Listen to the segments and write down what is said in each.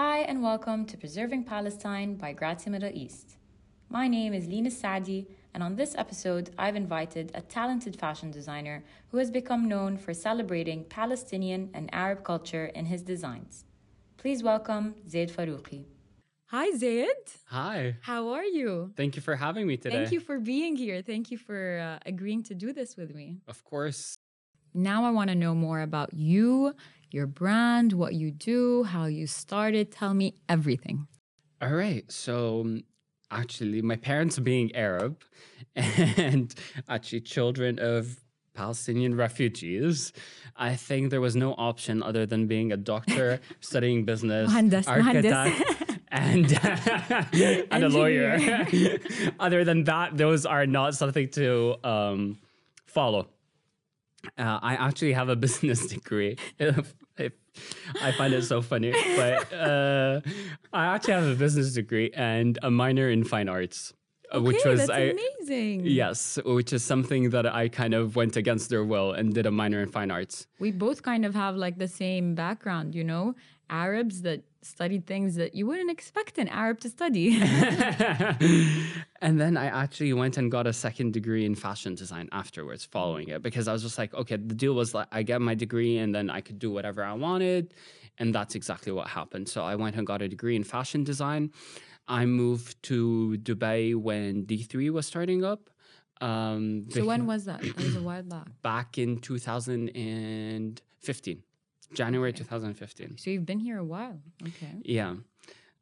Hi, and welcome to Preserving Palestine by Grazia Middle East. My name is Lina Sadi, and on this episode, I've invited a talented fashion designer who has become known for celebrating Palestinian and Arab culture in his designs. Please welcome Zaid Farouki. Hi, Zaid. Hi. How are you? Thank you for having me today. Thank you for being here. Thank you for uh, agreeing to do this with me. Of course. Now, I want to know more about you, your brand, what you do, how you started. Tell me everything. All right. So, um, actually, my parents being Arab and actually children of Palestinian refugees, I think there was no option other than being a doctor, studying business, architect, and and a lawyer. other than that, those are not something to um, follow. Uh, I actually have a business degree. I find it so funny, but uh, I actually have a business degree and a minor in fine arts. Uh, okay, which was that's I, amazing. Yes, which is something that I kind of went against their will and did a minor in fine arts. We both kind of have like the same background, you know, Arabs that studied things that you wouldn't expect an Arab to study. and then I actually went and got a second degree in fashion design afterwards, following it, because I was just like, okay, the deal was like I get my degree and then I could do whatever I wanted. And that's exactly what happened. So I went and got a degree in fashion design. I moved to Dubai when D3 was starting up. Um, so when was that? That was a while back. Back in 2015, January okay. 2015. So you've been here a while. Okay. Yeah.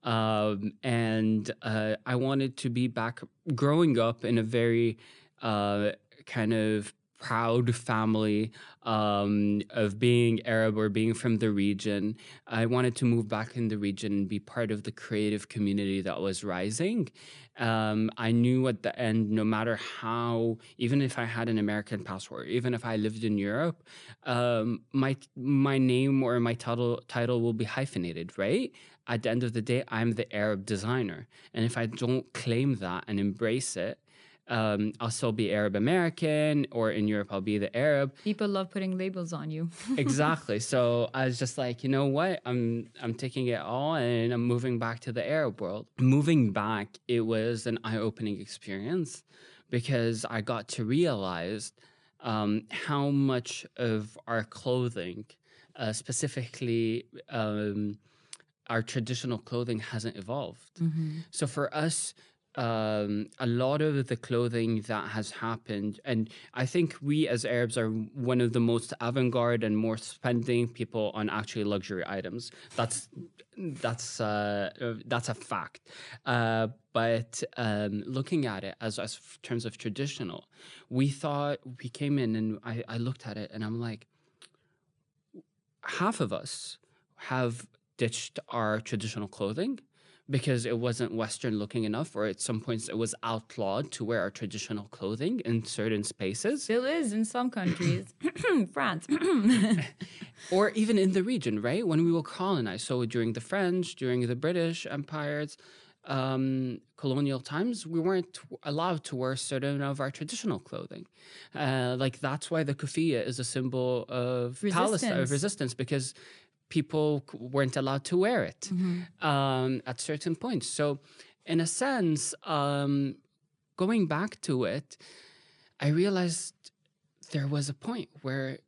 Um, and uh, I wanted to be back growing up in a very uh, kind of proud family um, of being Arab or being from the region. I wanted to move back in the region and be part of the creative community that was rising. Um, I knew at the end, no matter how, even if I had an American passport, even if I lived in Europe, um, my my name or my title title will be hyphenated, right? At the end of the day, I'm the Arab designer, and if I don't claim that and embrace it, um, I'll still be Arab American, or in Europe, I'll be the Arab. People love putting labels on you. exactly. So I was just like, you know what? I'm I'm taking it all, and I'm moving back to the Arab world. Moving back, it was an eye-opening experience because I got to realize um, how much of our clothing, uh, specifically. Um, our traditional clothing hasn't evolved. Mm-hmm. So for us, um, a lot of the clothing that has happened, and I think we as Arabs are one of the most avant-garde and more spending people on actually luxury items. That's that's uh, that's a fact. Uh, but um, looking at it as as terms of traditional, we thought we came in and I, I looked at it and I'm like, half of us have ditched our traditional clothing because it wasn't Western looking enough, or at some points it was outlawed to wear our traditional clothing in certain spaces. Still is in some countries, France, or even in the region, right? When we were colonized, so during the French, during the British empires, um, colonial times, we weren't allowed to wear certain of our traditional clothing. Uh, like that's why the kufiya is a symbol of Palestine, of resistance, because people weren't allowed to wear it mm-hmm. um, at certain points. So, in a sense, um, going back to it, I realized there was a point where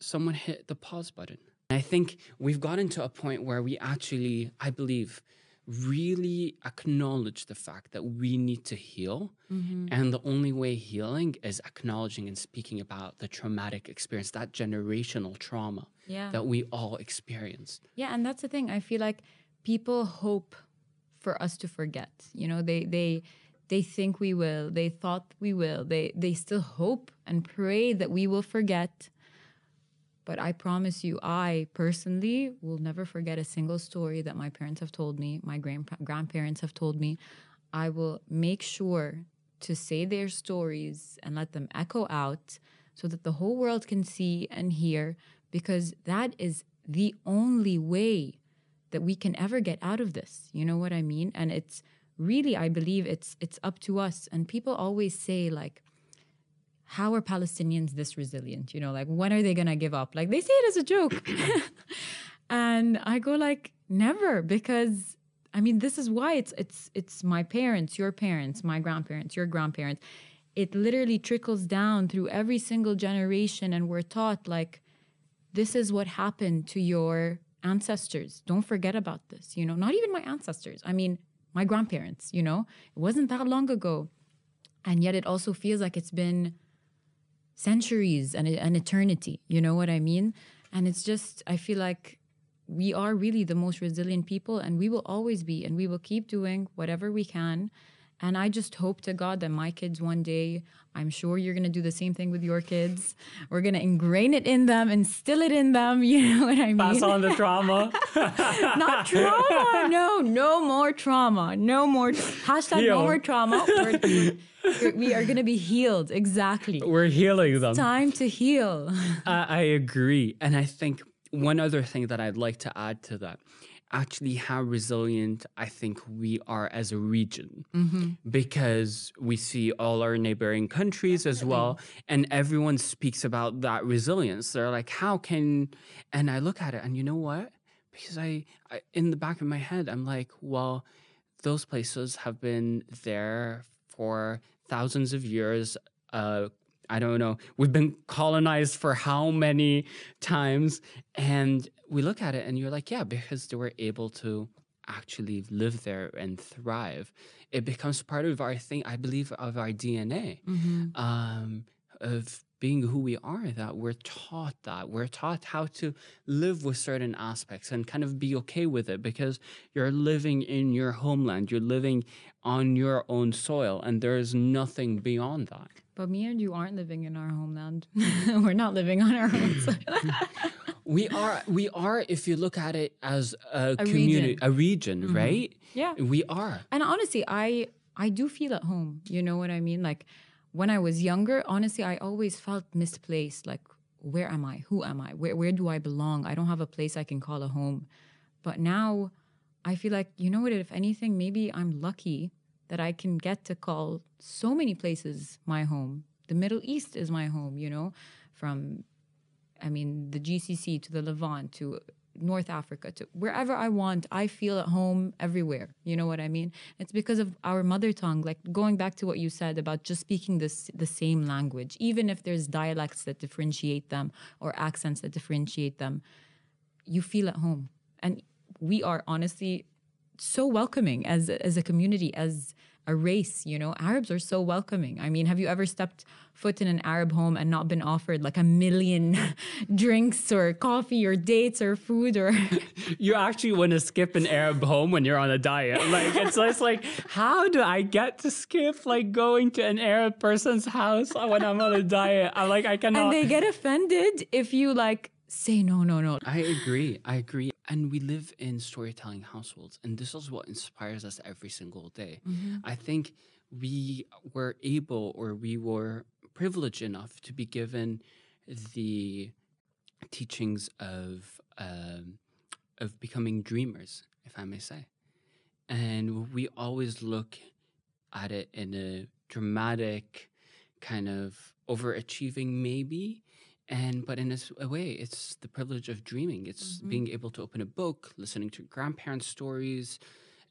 someone hit the pause button. I think we've gotten to a point where we actually, I believe, really acknowledge the fact that we need to heal. Mm-hmm. And the only way healing is acknowledging and speaking about the traumatic experience, that generational trauma yeah. that we all experienced. Yeah, and that's the thing. I feel like people hope for us to forget. You know, they they they think we will. They thought we will. They they still hope and pray that we will forget but I promise you, I personally will never forget a single story that my parents have told me, my grand- grandparents have told me. I will make sure to say their stories and let them echo out so that the whole world can see and hear, because that is the only way that we can ever get out of this. You know what I mean? And it's really, I believe it's it's up to us. And people always say like, how are Palestinians this resilient? You know, like when are they gonna give up? Like they say it as a joke. and I go like, never because I mean this is why it's it's it's my parents, your parents, my grandparents, your grandparents. It literally trickles down through every single generation and we're taught like this is what happened to your ancestors. Don't forget about this, you know, not even my ancestors. I mean, my grandparents, you know, it wasn't that long ago. And yet it also feels like it's been centuries and an eternity. You know what I mean? And it's just, I feel like we are really the most resilient people and we will always be and we will keep doing whatever we can and I just hope to God that my kids one day, I'm sure you're going to do the same thing with your kids. We're going to ingrain it in them, instill it in them. You know what I mean? Pass on the trauma. Not trauma. No, no more trauma. No more. Hashtag Heal. no more trauma. We're, we're, we are going to be healed. Exactly. We're healing them. It's time to heal. Uh, I agree. And I think one other thing that I'd like to add to that actually how resilient I think we are as a region mm-hmm. because we see all our neighboring countries Definitely. as well and everyone speaks about that resilience they're like how can and I look at it and you know what because I, I in the back of my head I'm like well those places have been there for thousands of years uh, I don't know. We've been colonized for how many times? And we look at it and you're like, yeah, because they were able to actually live there and thrive. It becomes part of our thing, I believe, of our DNA, mm-hmm. um, of being who we are, that we're taught that. We're taught how to live with certain aspects and kind of be okay with it because you're living in your homeland, you're living on your own soil, and there's nothing beyond that. But me and you aren't living in our homeland. We're not living on our own. Soil. We are. We are. If you look at it as a, a community, region. a region, mm-hmm. right? Yeah, we are. And honestly, I I do feel at home. You know what I mean? Like when I was younger, honestly, I always felt misplaced. Like where am I? Who am I? Where where do I belong? I don't have a place I can call a home. But now, I feel like you know what? If anything, maybe I'm lucky that I can get to call so many places my home. The Middle East is my home, you know, from, I mean, the GCC to the Levant to North Africa to wherever I want. I feel at home everywhere. You know what I mean? It's because of our mother tongue. Like going back to what you said about just speaking this the same language, even if there's dialects that differentiate them or accents that differentiate them, you feel at home. And we are honestly so welcoming as as a community as a race you know? Arabs are so welcoming. I mean have you ever stepped foot in an arab home and not been offered like a million drinks or coffee or dates or food or you actually want to skip an arab home when you're on a diet. Like it's just like how do i get to skip like going to an arab person's house when i'm on a diet? I'm like i cannot and they get offended if you like say no no no. I agree. I agree and we live in storytelling households and this is what inspires us every single day mm-hmm. i think we were able or we were privileged enough to be given the teachings of um, of becoming dreamers if i may say and we always look at it in a dramatic kind of overachieving maybe and but in a way it's the privilege of dreaming it's mm-hmm. being able to open a book listening to grandparents stories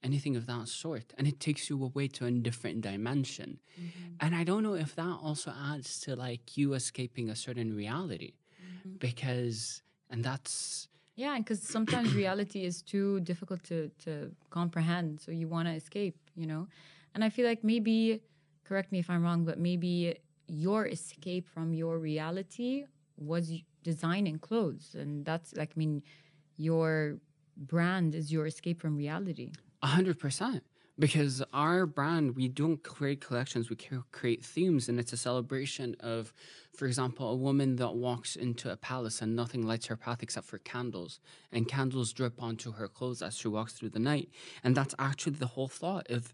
anything of that sort and it takes you away to a different dimension mm-hmm. and i don't know if that also adds to like you escaping a certain reality mm-hmm. because and that's yeah because sometimes reality is too difficult to to comprehend so you want to escape you know and i feel like maybe correct me if i'm wrong but maybe your escape from your reality was designing clothes. And that's like i mean your brand is your escape from reality. A hundred percent. Because our brand we don't create collections we create themes and it's a celebration of for example a woman that walks into a palace and nothing lights her path except for candles. And candles drip onto her clothes as she walks through the night. And that's actually the whole thought of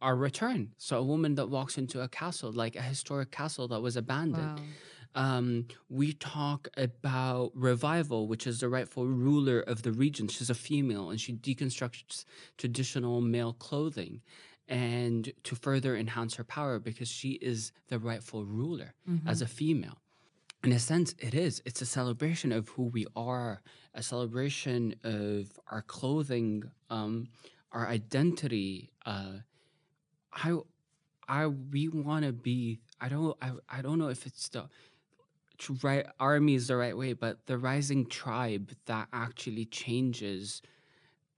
our return. So a woman that walks into a castle like a historic castle that was abandoned. Wow um, we talk about revival, which is the rightful ruler of the region. She's a female and she deconstructs traditional male clothing and to further enhance her power because she is the rightful ruler mm-hmm. as a female. in a sense, it is. It's a celebration of who we are, a celebration of our clothing, um, our identity. Uh, I, I, we want to be. I don't. I, I don't know if it's the tr- right army is the right way, but the rising tribe that actually changes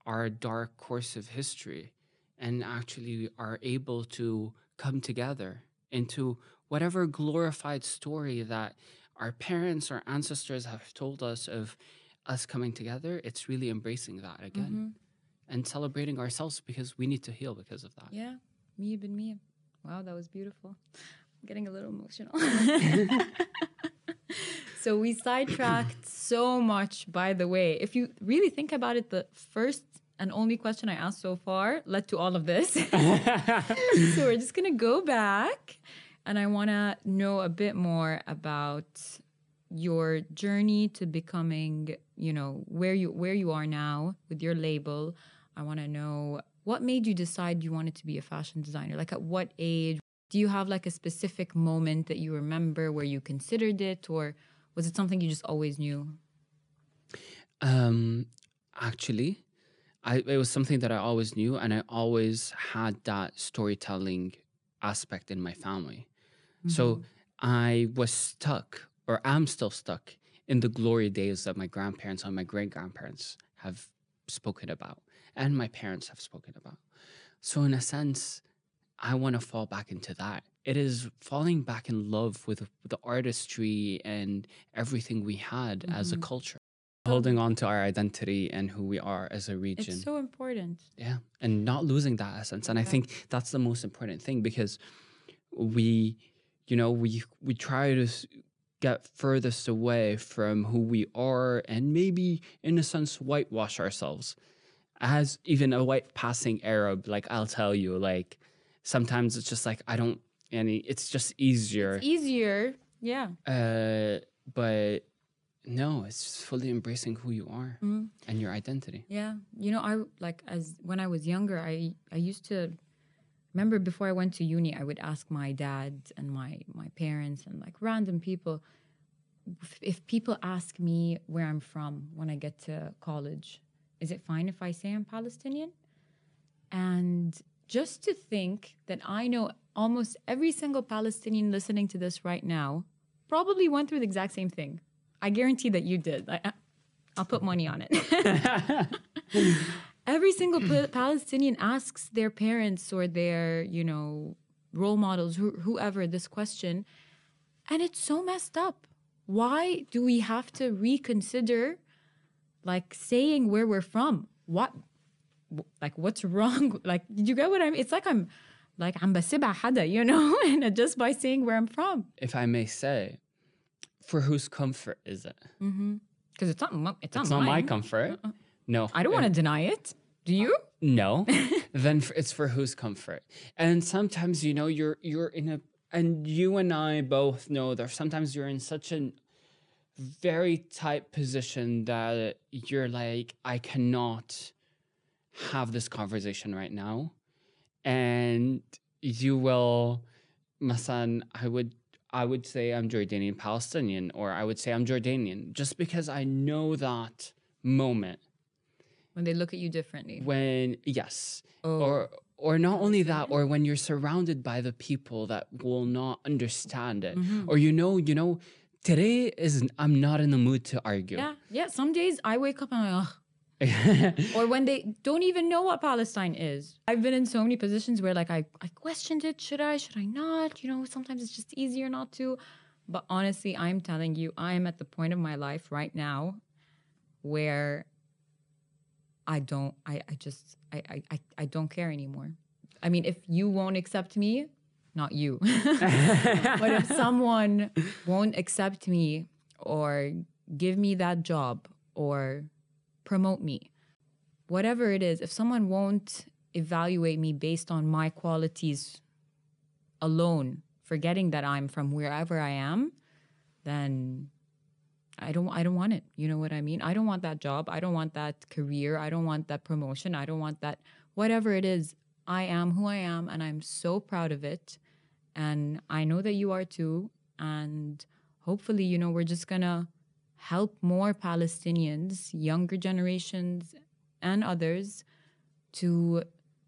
our dark course of history, and actually are able to come together into whatever glorified story that our parents or ancestors have told us of us coming together, it's really embracing that again Mm-hmm. and celebrating ourselves because we need to heal because of that. Yeah, me bin me. Wow, that was beautiful. I'm getting a little emotional. so we sidetracked so much, by the way. If you really think about it, the first and only question I asked so far led to all of this. so we're just gonna go back and I wanna know a bit more about your journey to becoming, you know, where you where you are now with your label. I wanna know what made you decide you wanted to be a fashion designer? Like at what age? Do you have like a specific moment that you remember where you considered it or was it something you just always knew? Um, actually, I it was something that I always knew, and I always had that storytelling aspect in my family. So I was stuck, or I'm still stuck, in the glory days that my grandparents and my great grandparents have spoken about, and my parents have spoken about. So, in a sense, I want to fall back into that. It is falling back in love with the artistry and everything we had as a mm-hmm. culture, holding on to our identity and who we are as a region. It's so important. Yeah, and not losing that essence. And I think that's the most important thing because we, you know, we we try to get furthest away from who we are and maybe in a sense whitewash ourselves. As even a white passing Arab, like I'll tell you, like sometimes it's just like I don't any it's just easier. it's Easier. Yeah. Uh but no, it's just fully embracing who you are Mm. and your identity. Yeah, you know, I like as when I was younger, I I used to remember before I went to uni, I would ask my dad and my my parents and like random people if, if people ask me where I'm from when I get to college, is it fine if I say I'm Palestinian? And just to think that I know almost every single Palestinian listening to this right now probably went through the exact same thing. I guarantee that you did. I, I'll put money on it. every single pa- Palestinian asks their parents or their, you know, role models, who, whoever, this question. And it's so messed up. Why do we have to reconsider, like, saying where we're from? What, like, what's wrong? Like, did you get what I mean? It's like I'm, like, I'm basiba hada, you know, and just by saying where I'm from. if I may say, for whose comfort is it? Mm-hmm. Because it's not, my- it's not, It's not my comfort. Uh-uh. No, I don't want to deny it. Do you? Uh, no, then f it's for whose comfort. And sometimes you know you're you're in a and you and I both know that sometimes you're in such a very tight position that you're like I cannot have this conversation right now, and you will, Masan, I would. I would say I'm Jordanian Palestinian, or I would say I'm Jordanian, just because I know that moment When they look at you differently. when yes Oh. or or not only that or when you're surrounded by the people that will not understand it Mm-hmm. or you know you know today is i'm not in the mood to argue Yeah, yeah. Some days I wake up and I'm like. or when they don't even know what Palestine is. I've been in so many positions where like I, I questioned it. Should I? Should I not? You know, sometimes it's just easier not to. But honestly, I'm telling you, I am at the point of my life right now where I don't I, I just I, I I don't care anymore. I mean, if you won't accept me, not you. but if someone won't accept me or give me that job or promote me, whatever it is, if someone won't evaluate me based on my qualities alone, forgetting that I'm from wherever I am, then I don't I don't want it. You know what I mean? I don't want that job. I don't want that career. I don't want that promotion. I don't want that whatever it is. I am who I am and I'm so proud of it. And I know that you are too. And hopefully, you know, we're just gonna help more Palestinians, younger generations and others to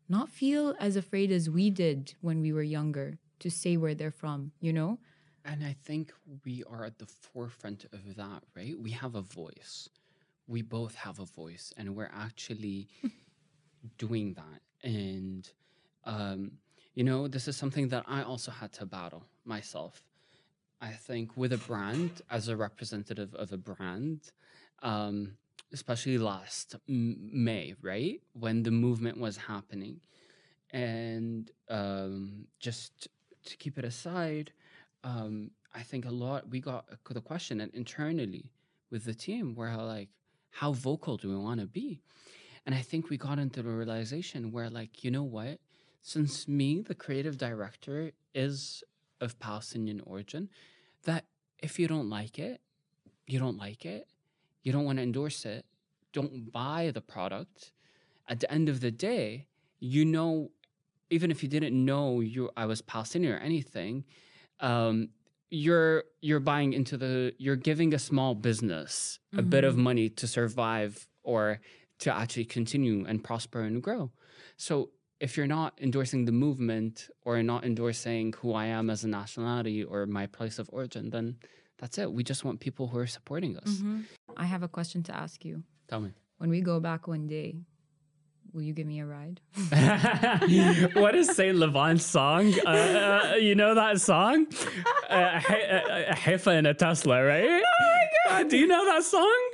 not feel as afraid as we did when we were younger to say where they're from, you know? And I think we are at the forefront of that, right? We have a voice. We both have a voice, and we're actually doing that. And, um, you know, this is something that I also had to battle myself. I think with a brand, as a representative of a brand, um, especially last May, right? When the movement was happening. And um, just to keep it aside, um, I think a lot, we got the question and internally with the team, where like, how vocal do we want to be? And I think we got into the realization where, like, you know what? Since me, the creative director, is of Palestinian origin, that if you don't like it, you don't like it, you don't want to endorse it, don't buy the product. At the end of the day, you know, even if you didn't know you I was Palestinian or anything, um, you're you're buying into the you're giving a small business a bit of money to survive or to actually continue and prosper and grow. So if you're not endorsing the movement or not endorsing who I am as a nationality or my place of origin, then that's it. We just want people who are supporting us. I have a question to ask you. Tell me. When we go back one day, will you give me a ride? what is Saint Levant's song? Uh, uh, you know that song? Uh, He- uh, Haifa in a Tesla, right? Oh my Uh, do you know that song?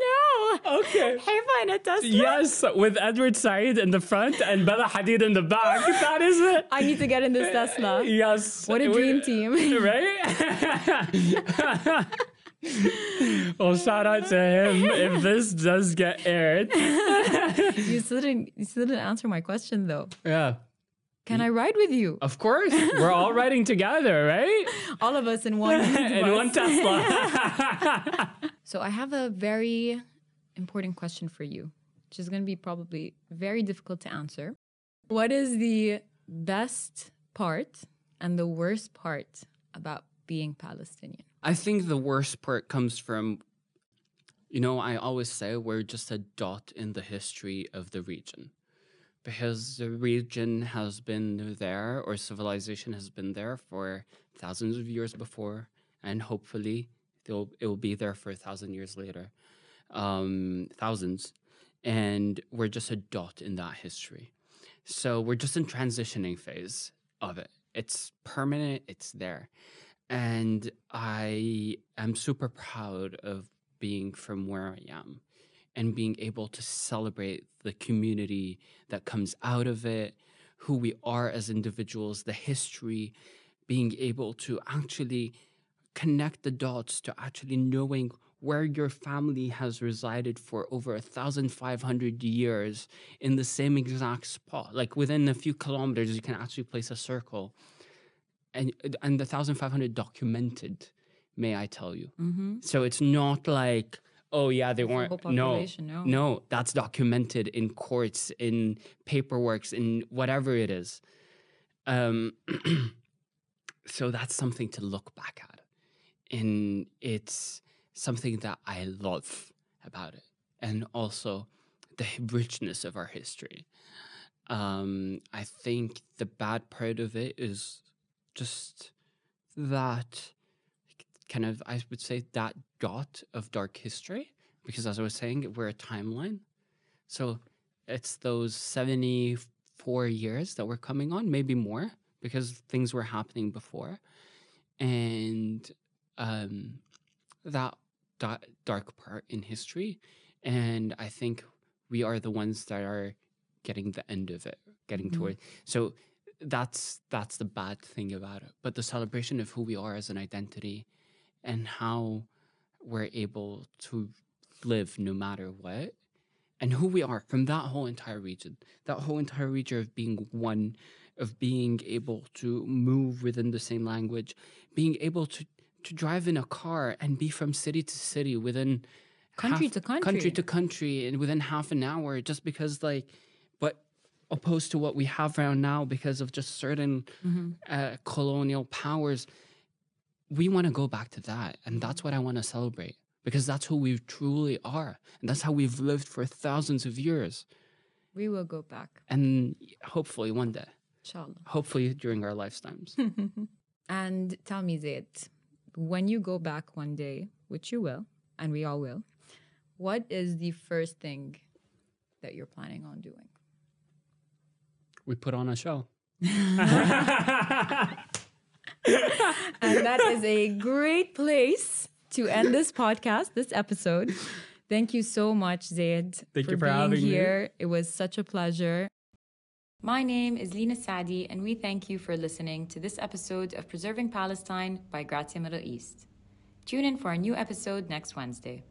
Okay. Haifa in, a Tesla. Yes, with Edward Said in the front and Bella Hadid in the back. That is it. I need to get in this Tesla. Yes. What a dream team. Right? well, shout out to him if this does get aired. you still didn't you still didn't answer my question though. Yeah. Can I ride with you? Of course. We're all riding together, right? All of us in one In one Tesla. So I have a very important question for you, which is going to be probably very difficult to answer. What is the best part and the worst part about being Palestinian? I think the worst part comes from, you know, I always say we're just a dot in the history of the region. Because the region has been there, or civilization has been there for thousands of years before, and hopefully it will be there for a thousand years later, um, thousands. And we're just a dot in that history. So we're just in transitioning phase of it. It's permanent, it's there. And I am super proud of being from where I am and being able to celebrate the community that comes out of it, who we are as individuals, the history, being able to actually connect the dots to actually knowing where your family has resided for over 1,500 years in the same exact spot. Like within a few kilometers, you can actually place a circle. And, and the 1,500 documented, may I tell you. Mm-hmm. So it's not like, oh yeah, they weren't. No, no. no, that's documented in courts, in paperworks, in whatever it is. Um, so that's something to look back at, and it's something that I love about it, and also the richness of our history. Um, I think the bad part of it is just that kind of I would say that dot of dark history because as I was saying we're a timeline so it's those 74 years that we're coming on maybe more because things were happening before and um that dark part in history and I think we are the ones that are getting the end of it getting Mhm. toward so that's that's the bad thing about it but the celebration of who we are as an identity and how we're able to live no matter what and who we are from that whole entire region that whole entire region of being one of being able to move within the same language being able to to drive in a car and be from city to city within Country half- to country. country to country and within half an hour just because like but opposed to what we have around now because of just certain Mhm. uh, colonial powers we want to go back to that. And that's what I want to celebrate because that's who we truly are. And that's how we've lived for thousands of years. We will go back, And hopefully one day, inshallah. hopefully during our lifetimes. And tell me, Zaid, when you go back one day, which you will, and we all will, what is the first thing that you're planning on doing? we put on a show. And that is a great place to end this podcast, this episode. Thank you so much, Zaid, Thank for you for being having me. here. It was such a pleasure. My name is Lena Sadi, and we thank you for listening to this episode of Preserving Palestine by Grazia Middle East. Tune in for a new episode next Wednesday.